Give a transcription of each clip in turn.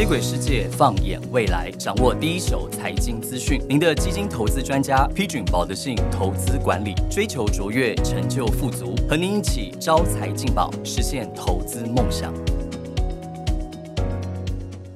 接轨世界，放眼未来，掌握第一手财经资讯。您的基金投资专家，批准保德信投资管理，追求卓越，成就富足，和您一起招财进宝，实现投资梦想。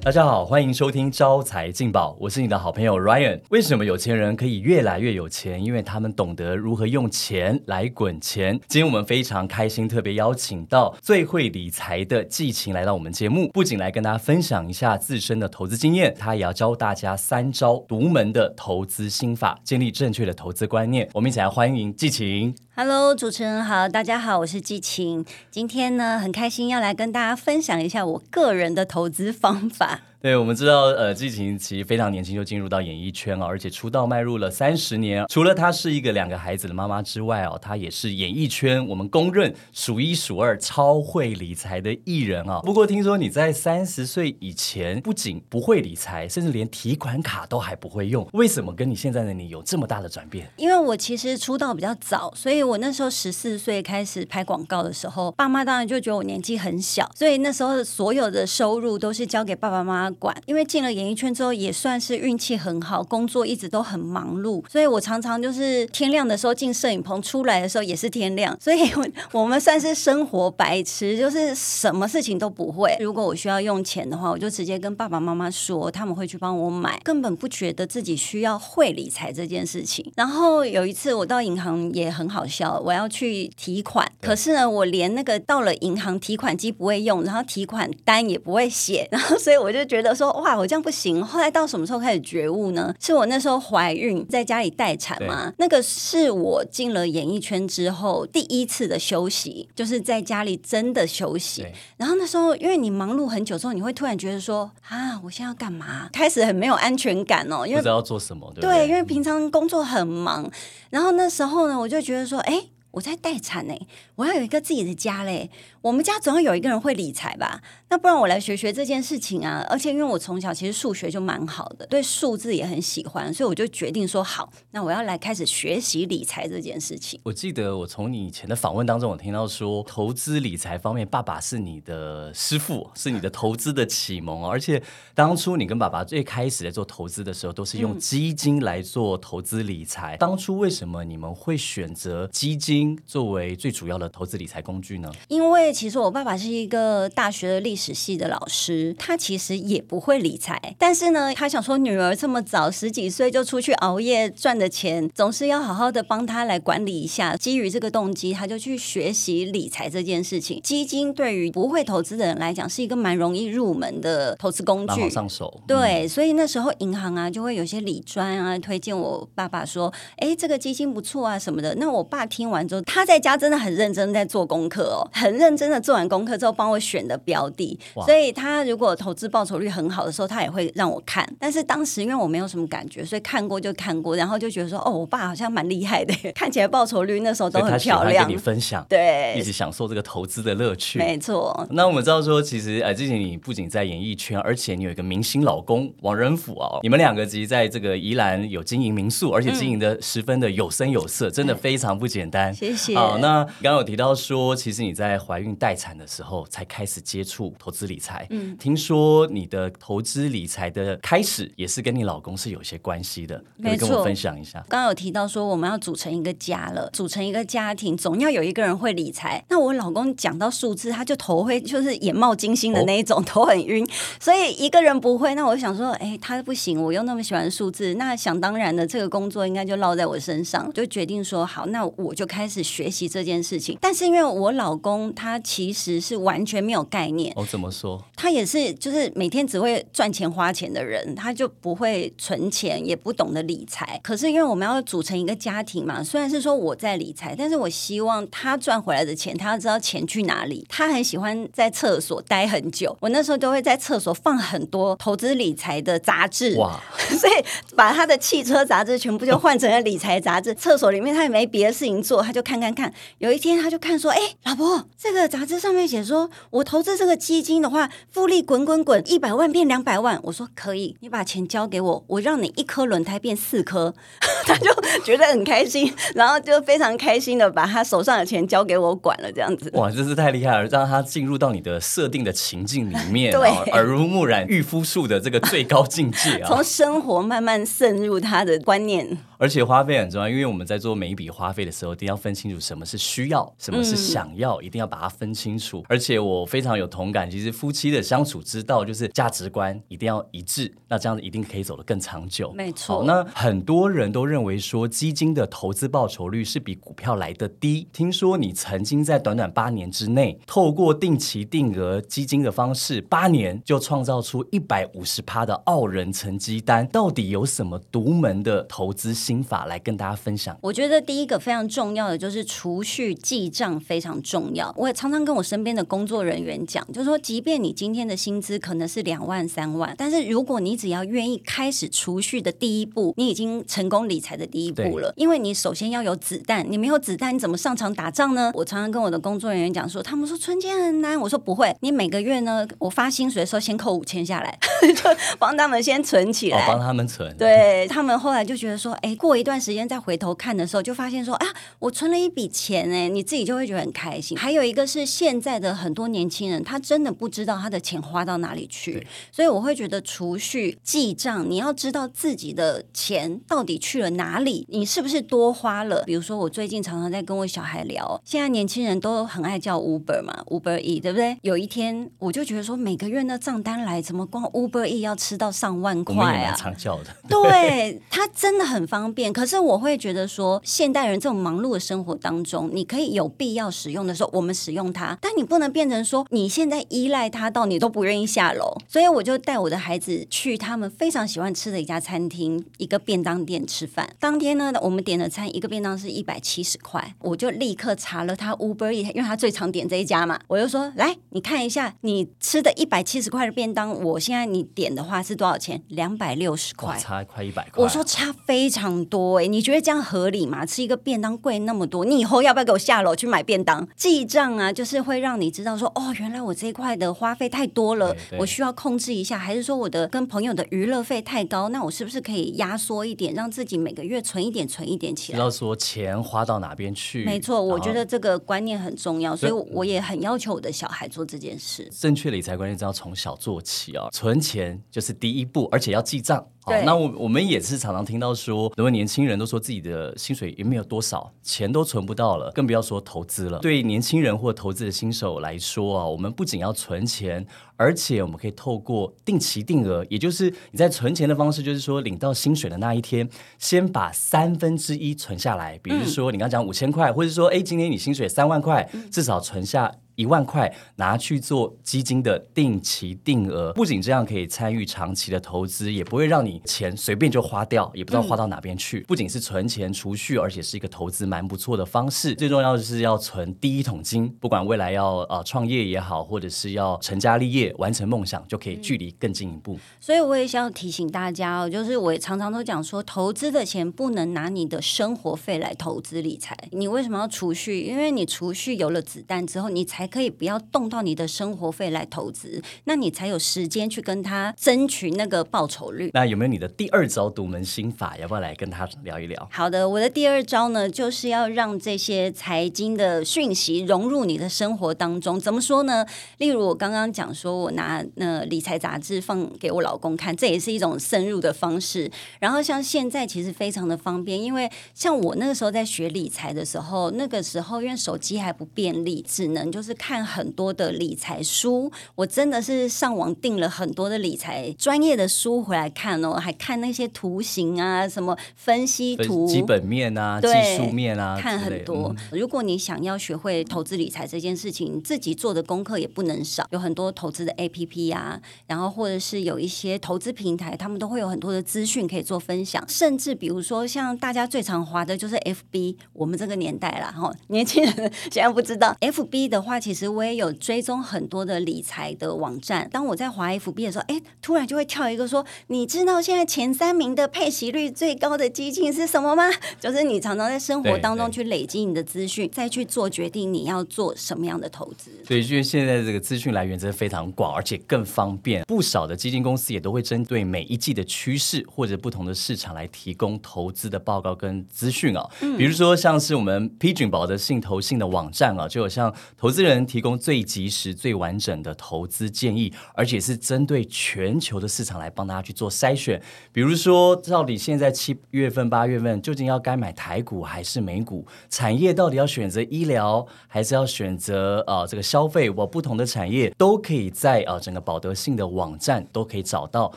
大家好，欢迎收听招财进宝，我是你的好朋友 Ryan。为什么有钱人可以越来越有钱？因为他们懂得如何用钱来滚钱。今天我们非常开心，特别邀请到最会理财的季晴来到我们节目，不仅来跟大家分享一下自身的投资经验，他也要教大家三招独门的投资心法，建立正确的投资观念。我们一起来欢迎季晴。Hello，主持人好，大家好，我是季晴。今天呢，很开心要来跟大家分享一下我个人的投资方法。对，我们知道，呃，季晴其实非常年轻就进入到演艺圈哦，而且出道迈入了三十年。除了她是一个两个孩子的妈妈之外哦，她也是演艺圈我们公认数一数二超会理财的艺人啊。不过听说你在三十岁以前不仅不会理财，甚至连提款卡都还不会用。为什么跟你现在的你有这么大的转变？因为我其实出道比较早，所以我那时候十四岁开始拍广告的时候，爸妈当然就觉得我年纪很小，所以那时候所有的收入都是交给爸爸妈妈。管，因为进了演艺圈之后也算是运气很好，工作一直都很忙碌，所以我常常就是天亮的时候进摄影棚，出来的时候也是天亮，所以我们算是生活白痴，就是什么事情都不会。如果我需要用钱的话，我就直接跟爸爸妈妈说，他们会去帮我买，根本不觉得自己需要会理财这件事情。然后有一次我到银行也很好笑，我要去提款，可是呢，我连那个到了银行提款机不会用，然后提款单也不会写，然后所以我就觉得。说哇，我这样不行。后来到什么时候开始觉悟呢？是我那时候怀孕，在家里待产嘛。那个是我进了演艺圈之后第一次的休息，就是在家里真的休息。然后那时候，因为你忙碌很久之后，你会突然觉得说啊，我现在要干嘛？开始很没有安全感哦，因为不知道做什么。对，因为平常工作很忙。然后那时候呢，我就觉得说，哎。我在待产呢，我要有一个自己的家嘞。我们家总要有一个人会理财吧？那不然我来学学这件事情啊！而且因为我从小其实数学就蛮好的，对数字也很喜欢，所以我就决定说好，那我要来开始学习理财这件事情。我记得我从你以前的访问当中，我听到说投资理财方面，爸爸是你的师傅，是你的投资的启蒙。而且当初你跟爸爸最开始在做投资的时候，都是用基金来做投资理财。当初为什么你们会选择基金？作为最主要的投资理财工具呢？因为其实我爸爸是一个大学的历史系的老师，他其实也不会理财，但是呢，他想说女儿这么早十几岁就出去熬夜赚的钱，总是要好好的帮他来管理一下。基于这个动机，他就去学习理财这件事情。基金对于不会投资的人来讲，是一个蛮容易入门的投资工具，上手。对，所以那时候银行啊，就会有些理专啊推荐我爸爸说：“哎，这个基金不错啊什么的。”那我爸听完之后。他在家真的很认真在做功课哦，很认真的做完功课之后帮我选的标的，所以他如果投资报酬率很好的时候，他也会让我看。但是当时因为我没有什么感觉，所以看过就看过，然后就觉得说，哦，我爸好像蛮厉害的，看起来报酬率那时候都很漂亮。跟你分享，对，一直享受这个投资的乐趣。没错。那我们知道说，其实呃，之前你不仅在演艺圈，而且你有一个明星老公王仁甫哦，你们两个其实在这个宜兰有经营民宿，而且经营的十分的有声有色，真的非常不简单。谢谢。好，那刚刚有提到说，其实你在怀孕待产的时候才开始接触投资理财。嗯，听说你的投资理财的开始也是跟你老公是有些关系的，可以跟我分享一下。刚刚有提到说我们要组成一个家了，组成一个家庭，总要有一个人会理财。那我老公讲到数字，他就头会就是眼冒金星的那一种，头很晕。所以一个人不会，那我想说，哎，他不行，我又那么喜欢数字，那想当然的这个工作应该就落在我身上，就决定说好，那我就开始学习这。件事情，但是因为我老公他其实是完全没有概念。我怎么说？他也是，就是每天只会赚钱花钱的人，他就不会存钱，也不懂得理财。可是因为我们要组成一个家庭嘛，虽然是说我在理财，但是我希望他赚回来的钱，他要知道钱去哪里。他很喜欢在厕所待很久，我那时候都会在厕所放很多投资理财的杂志，哇！所以把他的汽车杂志全部就换成了理财杂志。厕所里面他也没别的事情做，他就看看看。有一天，他就看说：“哎，老婆，这个杂志上面写说，我投资这个基金的话，复利滚滚滚，一百万变两百万。”我说：“可以，你把钱交给我，我让你一颗轮胎变四颗。”他就觉得很开心，然后就非常开心的把他手上的钱交给我管了，这样子。哇，真是太厉害了，让他进入到你的设定的情境里面，对啊耳濡目染御夫术的这个最高境界啊！从生活慢慢渗入他的观念。而且花费很重要，因为我们在做每一笔花费的时候，一定要分清楚什么是需要，什么是想要，一定要把它分清楚。而且我非常有同感，其实夫妻的相处之道就是价值观一定要一致，那这样子一定可以走得更长久。没错好那很多人都认为说，基金的投资报酬率是比股票来的低。听说你曾经在短短八年之内，透过定期定额基金的方式，八年就创造出一百五十趴的傲人成绩单。到底有什么独门的投资心法来跟大家分享？我觉得第一个非常重要的就是储蓄记账非常重要。我也常常跟我身边的工作人员讲，就是说，即便你今天的薪资可能是两万、三万，但是如果你只要愿意开始储蓄的第一步，你已经成功理财的第一步了。因为你首先要有子弹，你没有子弹，你怎么上场打仗呢？我常常跟我的工作人员讲说，他们说存钱很难，我说不会，你每个月呢，我发薪水的时候先扣五千下来，就帮他们先存起来。哦，帮他们存。对他们后来就觉得说，哎，过一段时间再回头看的时候，就发现说，啊，我存了一笔钱，哎，你自己就会觉得很开心。还有一个是现在的很多年轻人，他真的不知道他的钱花到哪里去，所以我会觉得储蓄记账，你要知道自己的钱到底去了哪里，你是不是多花了？比如说，我最近常常在跟我小孩聊，现在年轻人都很爱叫 Uber 嘛，Uber E，对不对？有一天我就觉得说，每个月那账单来，怎么光 Uber E 要吃到上万块啊？常叫的。对，他真的很方便。可是我会觉得说，现代人这种忙碌的生活当中，你可以有必要使用的时候，我们使用它，但你不能变成说你现在依赖它到你都不愿意下楼。所以我就带我的孩子去他们非常喜欢吃的一家餐厅，一个便当店吃饭。当天呢，我们点的餐一个便当是一百七十块，我就立刻查了他 Uber，Eats，因为他最常点这一家嘛，我就说来，你看一下你吃的一百七十块的便当，我现在你点的话是多少钱？两百六十，块。差快一百块。我说差非常多哎、你觉得这样合理吗？吃一个便当贵那么多，你以后要不要给我下楼去买便当？记账啊，就是会让你知道说，哦，原来我这一块的花费太多了我需要控制一下，还是说我的跟朋友的娱乐费太高，那我是不是可以压缩一点，让自己每个月存一点，存一点起来？知道说钱花到哪边去。没错，我觉得这个观念很重要，所以我也很要求我的小孩做这件事。正确理财观念，是要从小做起啊！存钱就是第一步，而且要记账。好那我我们也是常常听到说，很多年轻人都说自己的薪水也没有多少，钱都存不到了，更不要说投资了。对年轻人或投资的新手来说啊，我们不仅要存钱，而且我们可以透过定期定额，也就是你在存钱的方式，就是说领到薪水的那一天，先把三分之一存下来。比如说你刚刚讲五千块，或者说哎，今天你薪水三万块，至少存下。一万块拿去做基金的定期定额，不仅这样可以参与长期的投资，也不会让你钱随便就花掉，也不知道花到哪边去。不仅是存钱储蓄，而且是一个投资蛮不错的方式。最重要的是要存第一桶金，不管未来要呃创业也好，或者是要成家立业、完成梦想，就可以距离更进一步。所以我也想要提醒大家哦，就是我也常常都讲说，投资的钱不能拿你的生活费来投资理财。你为什么要储蓄？因为你储蓄有了子弹之后，你才可以不要动到你的生活费来投资，那你才有时间去跟他争取那个报酬率。那有没有你的第二招独门心法？要不要来跟他聊一聊？好的，我的第二招呢，就是要让这些财经的讯息融入你的生活当中。怎么说呢？例如我刚刚讲说，我拿那、理财杂志放给我老公看，这也是一种深入的方式。然后像现在其实非常的方便，因为像我那个时候在学理财的时候，那个时候因为手机还不便利，只能就是看很多的理财书。我真的是上网订了很多的理财专业的书回来看哦，还看那些图形啊，什么分析图、基本面啊，技术面啊，看很多。嗯如果你想要学会投资理财这件事情，自己做的功课也不能少，有很多投资的 A P P 啊，然后或者是有一些投资平台，他们都会有很多的资讯可以做分享。甚至比如说像大家最常滑的就是 F B，我们这个年代啦，哈，年轻人现在不知道 F B 的话，其其实我也有追踪很多的理财的网站。当我在华 FB 的时候，哎，突然就会跳一个说：“你知道现在前三名的配息率最高的基金是什么吗？”就是你常常在生活当中去累积你的资讯，再去做决定你要做什么样的投资。所以，因为现在这个资讯来源真的非常广，而且更方便。不少的基金公司也都会针对每一季的趋势或者不同的市场来提供投资的报告跟资讯啊。比如说，像是我们批准宝的信投信的网站啊，就有像投资人提供最及时、最完整的投资建议，而且是针对全球的市场来帮大家去做筛选。比如说，到底现在七月份、八月份究竟要该买台股还是美股？产业到底要选择医疗还是要选择呃这个消费？我不同的产业都可以在呃整个保德信的网站都可以找到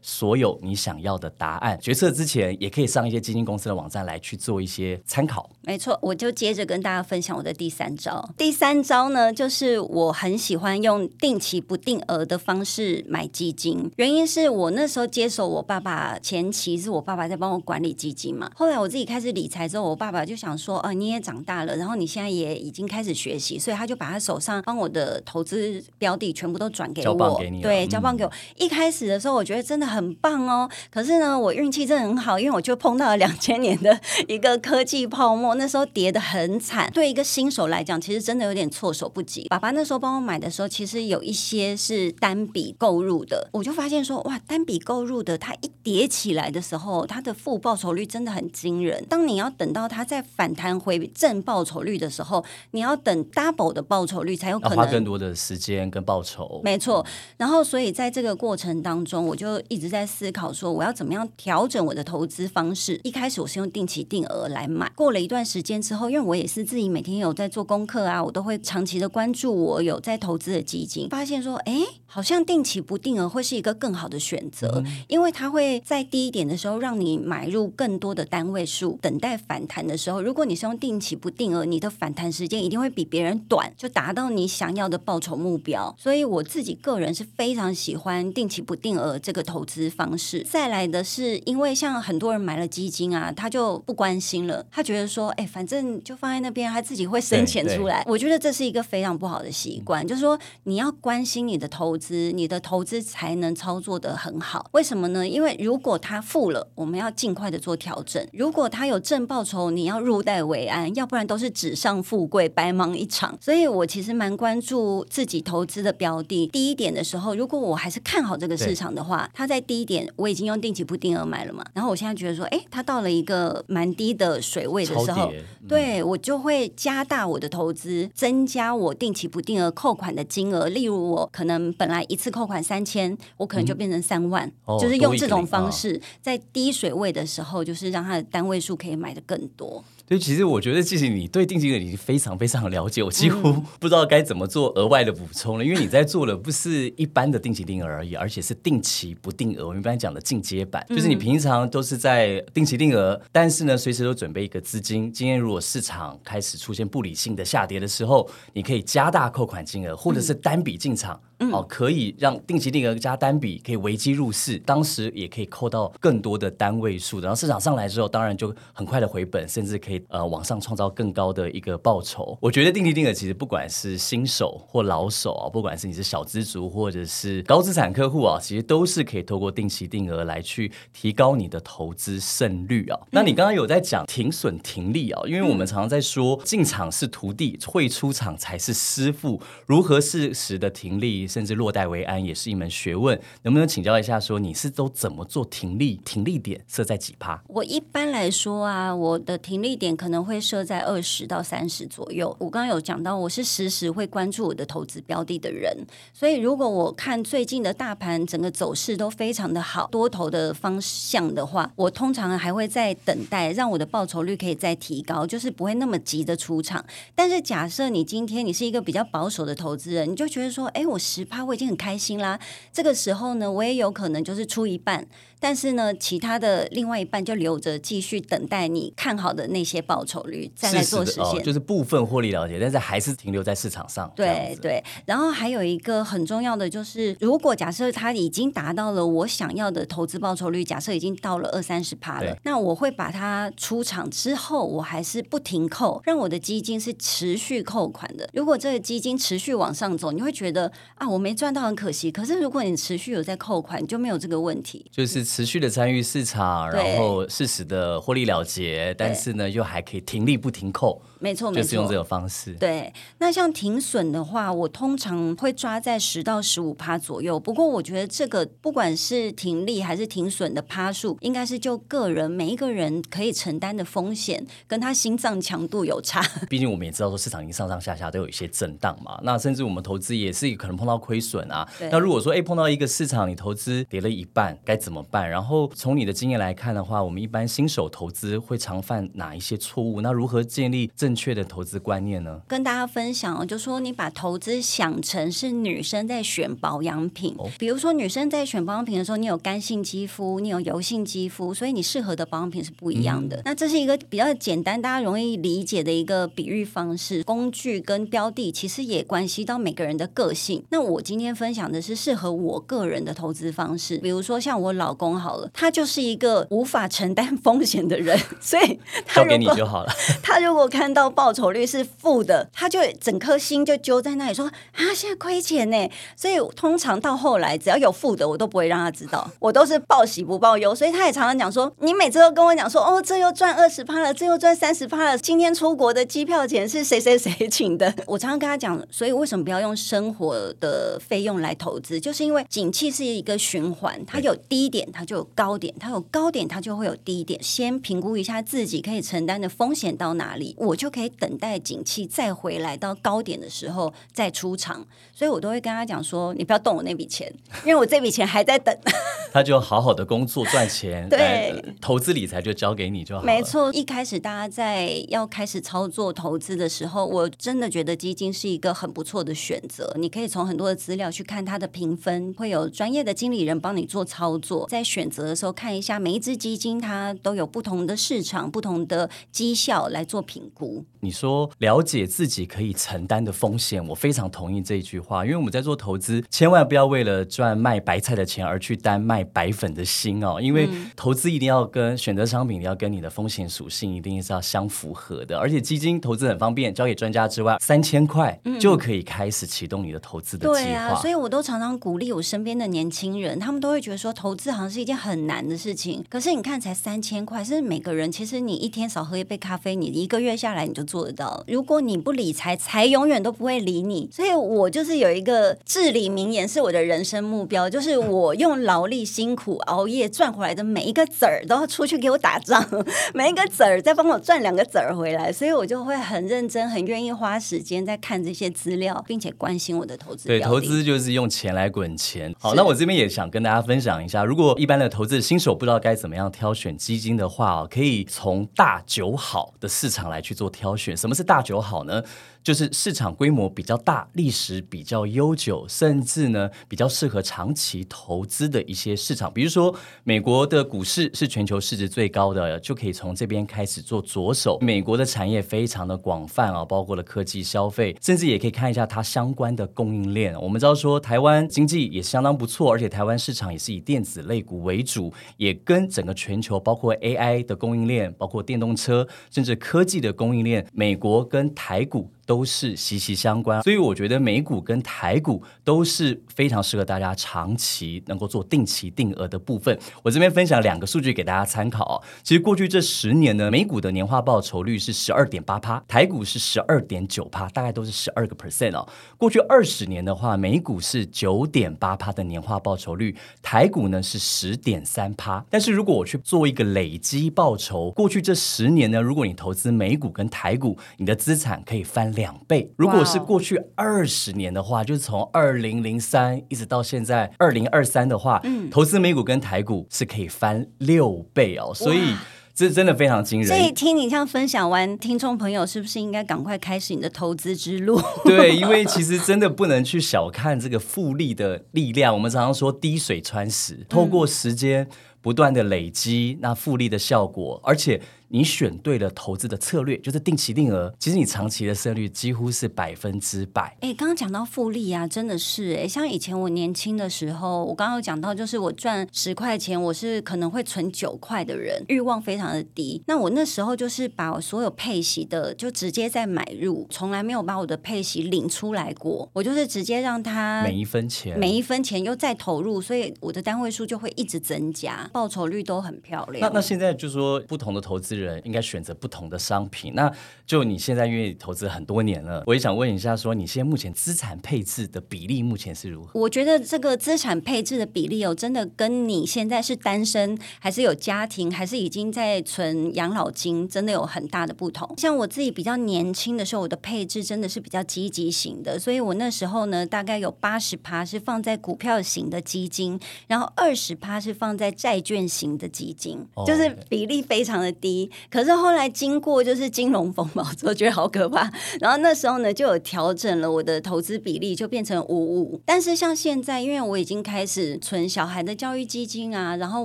所有你想要的答案。决策之前也可以上一些基金公司的网站来去做一些参考。没错，我就接着跟大家分享我的第三招。第三招呢，就是我很喜欢用定期不定额的方式买基金。原因是我那时候接手我爸爸前期是我爸爸在帮我管理基金嘛，后来我自己开始理财之后，我爸爸就想说，呃，你也长大了，然后你现在也已经开始学习，所以他就把他手上帮我的投资标的全部都转给我，对，交棒给我。一开始的时候，我觉得真的很棒哦。可是呢，我运气真的很好，因为我就碰到了两千年的一个科技泡沫，那时候跌的很惨。对一个新手来讲，其实真的有点措手不及。爸爸那时候帮我买的时候，其实有一些是单笔购入的，我就发现说，哇，单笔购入的，它一叠起来的时候，它的负报酬率真的很惊人。当你要等到它再反弹回正报酬率的时候，你要等 double 的报酬率才有可能花更多的时间跟报酬。没错，然后所以在这个过程当中，我就一直在思考说，我要怎么样调整我的投资方式。一开始我是用定期定额来买，过了一段时间之后，因为我也是自己每天有在做功课啊，我都会长期的关注我有在投资的基金，发现说，哎，好像定期不定额会是一个更好的选择，因为它会在低一点的时候让你买入更多的单位数，等待反弹的时候，如果你是用定期不定额，你的反弹时间一定会比别人短，就达到你想要的报酬目标。所以我自己个人是非常喜欢定期不定额这个投资方式。再来的是，因为像很多人买了基金啊，他就不关心了，他觉得说，哎，反正就放在那边，他自己会生钱出来。我觉得这是一个非常不好的习惯，就是说你要关心你的投资，你的投资才能操作的很好。为什么呢？因为如果它负了，我们要尽快的做调整；如果它有正报酬，你要入袋为安，要不然都是纸上富贵，白忙一场。所以我其实蛮关注自己投资的标的。第一点的时候，如果我还是看好这个市场的话，它在低一点，我已经用定期不定额买了嘛。然后我现在觉得说，哎，它到了一个蛮低的水位的时候，对我就会加大我的投资，增加我定期不定额扣款的金额。例如，我可能本来一次扣款三千，我可能就变成三万，就是用这种方式，在低水位的时候，就是让它的单位数可以买的更多。所以其实我觉得，其实你对定金额已经非常非常了解，我几乎 不知道该怎么做额外的补充了。因为你在做的不是一般的定期定额而已，而且是定期不定额。我们一般讲的进阶版，就是你平常都是在定期定额，但是呢，随时都准备一个资金。今天如果市场开始出现不理性的下跌的时候，你可以加大扣款金额，或者是单笔进场。哦，可以让定期定额加单笔可以危机入市，当时也可以扣到更多的单位数，然后市场上来之后，当然就很快的回本，甚至可以呃往上创造更高的一个报酬。我觉得定期定额其实不管是新手或老手啊，不管是你是小资族或者是高资产客户啊，其实都是可以透过定期定额来去提高你的投资胜率啊。那你刚刚有在讲停损停利啊，因为我们常常在说进场是徒弟，会出场才是师傅，如何适时的停利。甚至落袋为安也是一门学问，能不能请教一下？说你是都怎么做停利？停利点设在几趴？我一般来说啊，我的停利点可能会设在二十到三十左右。我刚刚有讲到，我是时时会关注我的投资标的的人，所以如果我看最近的大盘整个走势都非常的好，多头的方向的话，我通常还会在等待，让我的报酬率可以再提高，就是不会那么急的出场。但是假设你今天你是一个比较保守的投资人，你就觉得说，哎，我十十趴，我已经很开心啦。这个时候呢，我也有可能就是出一半。但是呢，其他的另外一半就留着继续等待你看好的那些报酬率再来做实现，就是部分获利了结，但是还是停留在市场上。对对，然后还有一个很重要的就是，如果假设它已经达到了我想要的投资报酬率，假设已经到了二三十趴了，那我会把它出场之后，我还是不停扣，让我的基金是持续扣款的。如果这个基金持续往上走，你会觉得啊，我没赚到很可惜。可是如果你持续有在扣款，你就没有这个问题，就是。持续的参与市场，然后适时的获利了结，但是呢，又还可以停利不停扣。没错，就是用这个方式。对，那像停损的话，我通常会抓在十到十五趴左右。不过，我觉得这个不管是停利还是停损的趴数，应该是就个人每一个人可以承担的风险，跟他心脏强度有差。毕竟我们也知道说市场已经上上下下都有一些震荡嘛。那甚至我们投资也是可能碰到亏损啊。那如果说哎碰到一个市场你投资跌了一半，该怎么办？然后从你的经验来看的话，我们一般新手投资会常犯哪一些错误？那如何建立正正确的投资观念呢？跟大家分享哦，就说你把投资想成是女生在选保养品，比如说女生在选保养品的时候，你有干性肌肤，你有油性肌肤，所以你适合的保养品是不一样的。那这是一个比较简单、大家容易理解的一个比喻方式。工具跟标的其实也关系到每个人的个性。那我今天分享的是适合我个人的投资方式，比如说像我老公好了，他就是一个无法承担风险的人，所以交给你就好了。他如果看到报酬率是负的，他就整颗心就揪在那里说啊，现在亏钱呢。所以通常到后来，只要有负的，我都不会让他知道，我都是报喜不报忧。所以他也常常讲说，你每次都跟我讲说，哦，这又赚二十趴了，这又赚三十趴了。今天出国的机票钱是谁谁谁请的？我常常跟他讲，所以为什么不要用生活的费用来投资？就是因为景气是一个循环，它有低点，它就有高点，它有高点，它就会有低点。先评估一下自己可以承担的风险到哪里，我就可以等待景气再回来到高点的时候再出场，所以我都会跟他讲说：“你不要动我那笔钱，因为我这笔钱还在等。”他就好好的工作赚钱，对，投资理财就交给你就好。没错，一开始大家在要开始操作投资的时候，我真的觉得基金是一个很不错的选择。你可以从很多的资料去看它的评分，会有专业的经理人帮你做操作，在选择的时候看一下每一只基金它都有不同的市场、不同的绩效来做评估。你说了解自己可以承担的风险，我非常同意这一句话。因为我们在做投资，千万不要为了赚卖白菜的钱而去担卖白粉的心哦。因为投资一定要跟选择商品，要跟你的风险属性一定是要相符合的。而且基金投资很方便，交给专家之外，三千块就可以开始启动你的投资的计划。所以我都常常鼓励我身边的年轻人，他们都会觉得说投资好像是一件很难的事情。可是你看，才三千块，是每个人其实你一天少喝一杯咖啡，你一个月下来你就做得到。如果如果你不理财，财永远都不会理你。所以我就是有一个至理名言，是我的人生目标，就是我用劳力、辛苦、熬夜赚回来的每一个子儿，都要出去给我打仗，每一个子儿再帮我赚两个子儿回来。所以我就会很认真、很愿意花时间在看这些资料，并且关心我的投资。对，投资就是用钱来滚钱。好，那我这边也想跟大家分享一下，如果一般的投资新手不知道该怎么样挑选基金的话，可以从大九好的市场来去做挑选。什么是大九？好呢。就是市场规模比较大、历史比较悠久，甚至呢比较适合长期投资的一些市场，比如说美国的股市是全球市值最高的，就可以从这边开始做着手。美国的产业非常的广泛啊，包括了科技、消费，甚至也可以看一下它相关的供应链。我们知道说台湾经济也相当不错，而且台湾市场也是以电子类股为主，也跟整个全球包括 AI 的供应链、包括电动车，甚至科技的供应链，美国跟台股。都是息息相关，所以我觉得美股跟台股都是非常适合大家长期能够做定期定额的部分。我这边分享两个数据给大家参考。其实过去这十年呢，美股的年化报酬率是十二点八趴，台股是十二点九趴，大概都是十二个 percent 哦。过去二十年的话，美股是九点八趴的年化报酬率，台股呢是十点三趴。但是如果我去做一个累积报酬，过去这十年呢，如果你投资美股跟台股，你的资产可以翻。两倍，如果是过去二十年的话，就是从二零零三一直到现在二零二三的话，嗯，投资美股跟台股是可以翻六倍哦，所以。这真的非常惊人。所以听你这样分享完，听众朋友是不是应该赶快开始你的投资之路？对，因为其实真的不能去小看这个复利的力量。我们常常说滴水穿石，透过时间不断的累积，那复利的效果，而且。你选对了投资的策略，就是定期定额，其实你长期的胜率几乎是百分之百。哎，刚刚讲到复利啊，真的是哎，像以前我年轻的时候，我刚刚有讲到，就是我赚十块钱，我是可能会存九块的人，欲望非常的低。那我那时候就是把我所有配息的就直接在买入，从来没有把我的配息领出来过，我就是直接让它每一分钱每一分钱又再投入，所以我的单位数就会一直增加，报酬率都很漂亮。那那现在就说不同的投资人。人应该选择不同的商品。那就你现在因为投资很多年了，我也想问一下，说你现在目前资产配置的比例目前是如何？我觉得这个资产配置的比例哦，真的跟你现在是单身还是有家庭，还是已经在存养老金，真的有很大的不同。像我自己比较年轻的时候，我的配置真的是比较积极型的，所以我那时候呢，大概有八十趴是放在股票型的基金，然后二十趴是放在债券型的基金，就是比例非常的低。可是后来经过就是金融风暴之后，觉得好可怕。然后那时候呢，就有调整了我的投资比例，就变成五五。但是像现在，因为我已经开始存小孩的教育基金啊，然后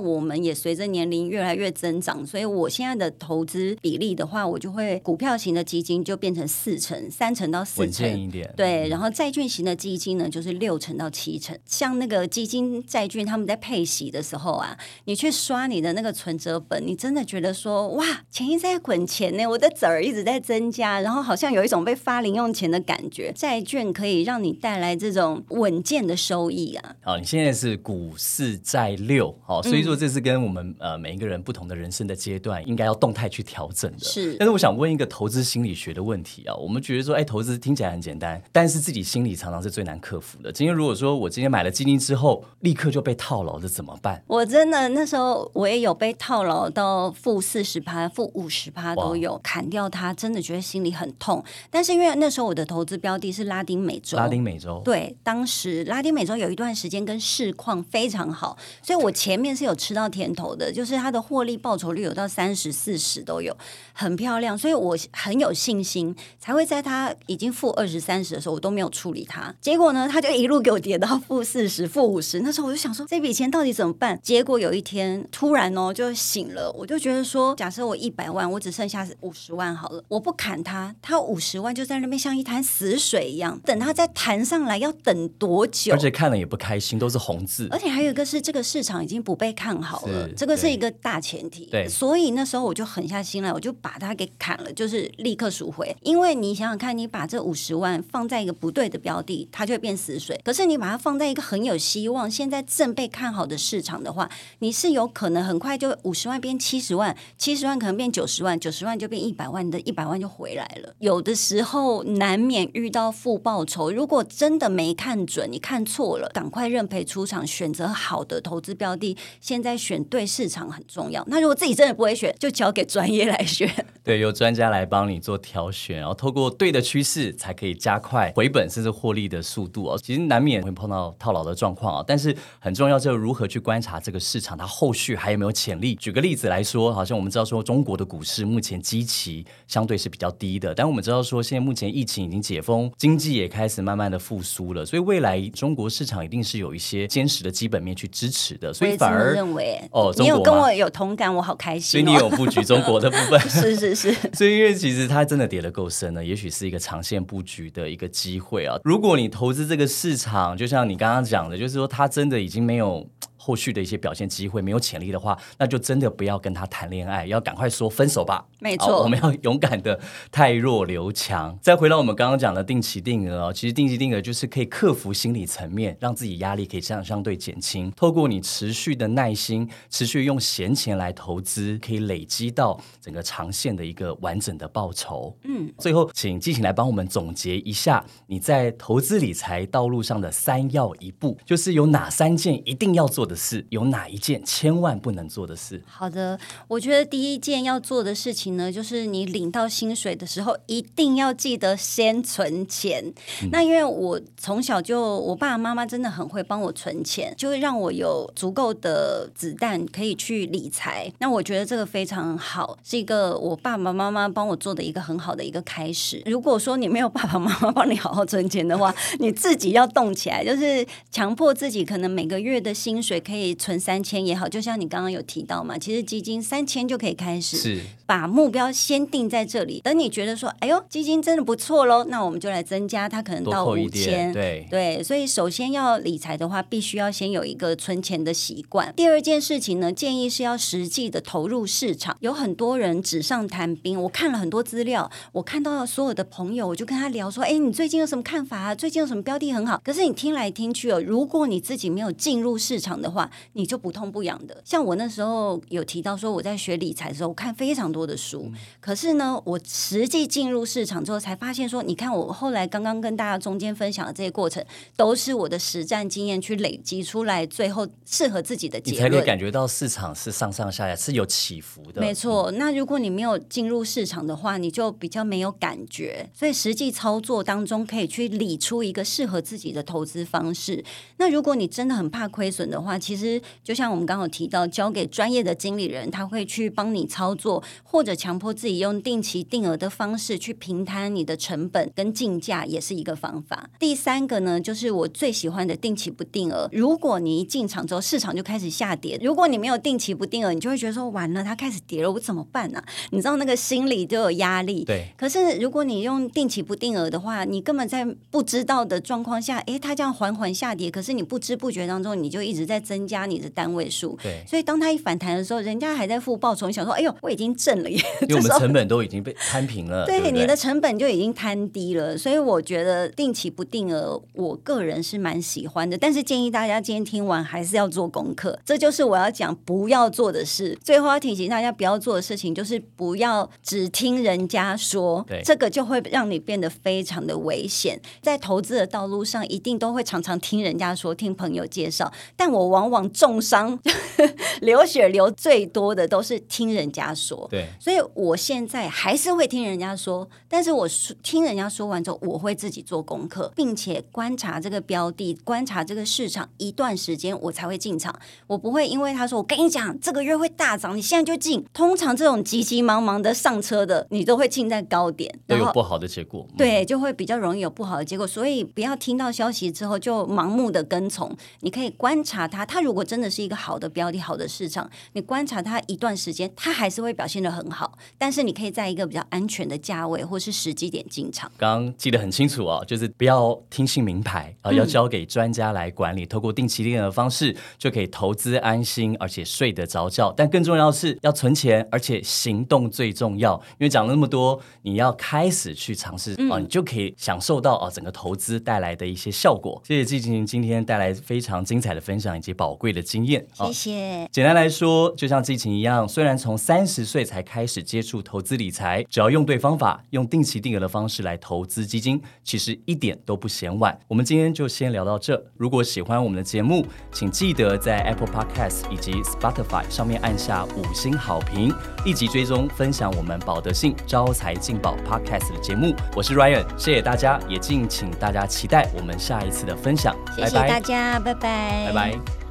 我们也随着年龄越来越增长，所以我现在的投资比例的话，我就会股票型的基金就变成四成、三成到四成一点。对，然后债券型的基金呢，就是六成到七成。像那个基金债券，他们在配息的时候啊，你去刷你的那个存折本，你真的觉得说哇。钱一直在滚钱呢，我的子儿一直在增加，然后好像有一种被发零用钱的感觉。债券可以让你带来这种稳健的收益啊！好，你现在是股市债六，好，所以说这是跟我们呃每一个人不同的人生的阶段，应该要动态去调整的。是，但是我想问一个投资心理学的问题啊，我们觉得说，哎，投资听起来很简单，但是自己心里常常是最难克服的。今天如果说我今天买了基金之后，立刻就被套牢，了怎么办？我真的那时候我也有被套牢到负四十趴。负五十趴都有砍掉，它真的觉得心里很痛。但是因为那时候我的投资标的是拉丁美洲，拉丁美洲对，当时拉丁美洲有一段时间跟市况非常好，所以我前面是有吃到甜头的，就是它的获利报酬率有到三十四十都有，很漂亮，所以我很有信心，才会在它已经负二十三十的时候，我都没有处理它。结果呢，它就一路给我跌到负四十、负五十。那时候我就想说，这笔钱到底怎么办？结果有一天突然哦就醒了，我就觉得说，假设我一一百万，我只剩下五十万好了。我不砍它，它五十万就在那边像一潭死水一样，等它再弹上来要等多久？而且看了也不开心，都是红字。而且还有一个是，这个市场已经不被看好了，这个是一个大前提。对，所以那时候我就狠下心来，我就把它给砍了，就是立刻赎回。因为你想想看，你把这五十万放在一个不对的标的，它就会变死水。可是你把它放在一个很有希望、现在正被看好的市场的话，你是有可能很快就五十万变七十万，七十万可能。变九十万，九十万就变一百万的，一百万就回来了。有的时候难免遇到负报酬，如果真的没看准，你看错了，赶快认赔出场，选择好的投资标的。现在选对市场很重要。那如果自己真的不会选，就交给专业来选。对，由专家来帮你做挑选，然后透过对的趋势，才可以加快回本甚至获利的速度哦。其实难免会碰到套牢的状况啊，但是很重要就是如何去观察这个市场，它后续还有没有潜力。举个例子来说，好像我们知道说中。国的股市目前基期相对是比较低的，但我们知道说现在目前疫情已经解封，经济也开始慢慢的复苏了，所以未来中国市场一定是有一些坚实的基本面去支持的。所以反而认为哦，你有跟我有同感，我好开心。所以你有布局中国的部分，是 是是。所以因为其实它真的跌得够深了，也许是一个长线布局的一个机会啊。如果你投资这个市场，就像你刚刚讲的，就是说它真的已经没有。后续的一些表现机会没有潜力的话，那就真的不要跟他谈恋爱，要赶快说分手吧。没错，我们要勇敢的太弱留强。再回到我们刚刚讲的定期定额哦，其实定期定额就是可以克服心理层面，让自己压力可以这样相对减轻。透过你持续的耐心，持续用闲钱来投资，可以累积到整个长线的一个完整的报酬。嗯，最后请季晴来帮我们总结一下你在投资理财道路上的三要一步，就是有哪三件一定要做的。事，有哪一件千万不能做的事？好的，我觉得第一件要做的事情呢，就是你领到薪水的时候，一定要记得先存钱。那因为我从小就，我爸爸妈妈真的很会帮我存钱，就会让我有足够的子弹可以去理财。那我觉得这个非常好，是一个我爸爸妈妈帮我做的一个很好的一个开始。如果说你没有爸爸妈妈帮你好好存钱的话，你自己要动起来，就是强迫自己，可能每个月的薪水可以存三千也好，就像你刚刚有提到嘛，其实基金三千就可以开始，是把目标先定在这里。等你觉得说，哎呦，基金真的不错喽，那我们就来增加它，可能到五千。对，对，所以首先要理财的话，必须要先有一个存钱的习惯。第二件事情呢，建议是要实际的投入市场。有很多人纸上谈兵，我看了很多资料，我看到所有的朋友，我就跟他聊说：“哎，你最近有什么看法啊？最近有什么标的很好？”可是你听来听去哦，如果你自己没有进入市场的话，你就不痛不痒的。像我那时候有提到说，我在学理财的时候，我看非常多的书，可是呢，我实际进入市场之后，才发现说，你看我后来刚刚跟大家中间分享的这些过程，都是我的实战经验去累积出来，最后适合自己的你结论。才可以感觉到市场是上上下下是有起伏的。没错，那如果你没有进入市场的话，你就比较没有感觉，所以实际操作当中可以去理出一个适合自己的投资方式。那如果你真的很怕亏损的话，其实就像我们刚刚提到，交给专业的经理人，他会去帮你操作，或者强迫自己用定期定额的方式去平摊你的成本跟进价，也是一个方法。第三个呢，就是我最喜欢的定期不定额。如果你一进场之后，市场就开始下跌，如果你没有定期不定额，你就会觉得说完了，它开始跌了，我怎么办呢、你知道那个心理就有压力。对，可是如果你用定期不定额的话，你根本在不知道的状况下，诶，它这样缓缓下跌，可是你不知不觉当中，你就一直在增加你的单位数。对，所以当它一反弹的时候，人家还在付报酬，你想说，哎呦，我已经挣了耶！因为我们 成本都已经被摊平了，对你的成本就已经摊低了，所以我觉得定期不定额，我个人是蛮喜欢的。但是建议大家今天听完还是要做功课，这就是我要讲不要做的事。最后要提醒大家不要做的事情，就是不要只听人家说对，这个就会让你变得非常的危险。在投资的道路上，一定都会常常听人家说，听朋友介绍，但我往往重伤 流血流最多的都是听人家说。对，所以我现在还是会听人家说，但是我说听人家说完之后，我会自己做功课，并且观察这个标的，观察这个市场一段时间，我才会进场。我不会因为他说我跟你讲这个月会大涨，你现在就进。通常这种急急忙忙的上车的，你都会进在高点，都有不好的结果。嗯，对，就会比较容易有不好的结果。所以不要听到消息之后就盲目的跟从，你可以观察它。它如果真的是一个好的标的、好的市场，你观察它一段时间，它还是会表现的很好。但是你可以在一个比较安全的价位或是时机点进场。刚刚记得很清楚哦，就是不要听信名牌啊、要交给专家来管理，透过定期定额的方式就可以投资安心，而且睡得着觉。但更重要的是要存钱，而且行动最重要。因为讲了那么多，你要开始去尝试啊、你就可以享受到啊整个投资带来的一些效果。谢谢季晴今天带来非常精彩的分享以及宝贵的经验啊谢谢。简单来说，就像季晴一样，虽然从三十岁才开始接触投资理财，只要用对方法，用定期定额的方式来投资基金，其实一点都不嫌晚。我们今天就先聊到这。如果喜欢我们的节目，请记得在 Apple Podcast 以及 Spotify 上面按下五星好评，立即追踪分享我们保德信招财进宝 Podcast 的节目。我是 Ryan，谢谢大家，也敬请大家期待我们下一次的分享。谢谢拜拜大家，拜拜，拜拜。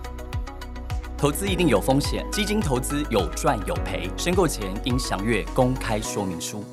投资一定有风险，基金投资有赚有赔，申购前应详阅公开说明书。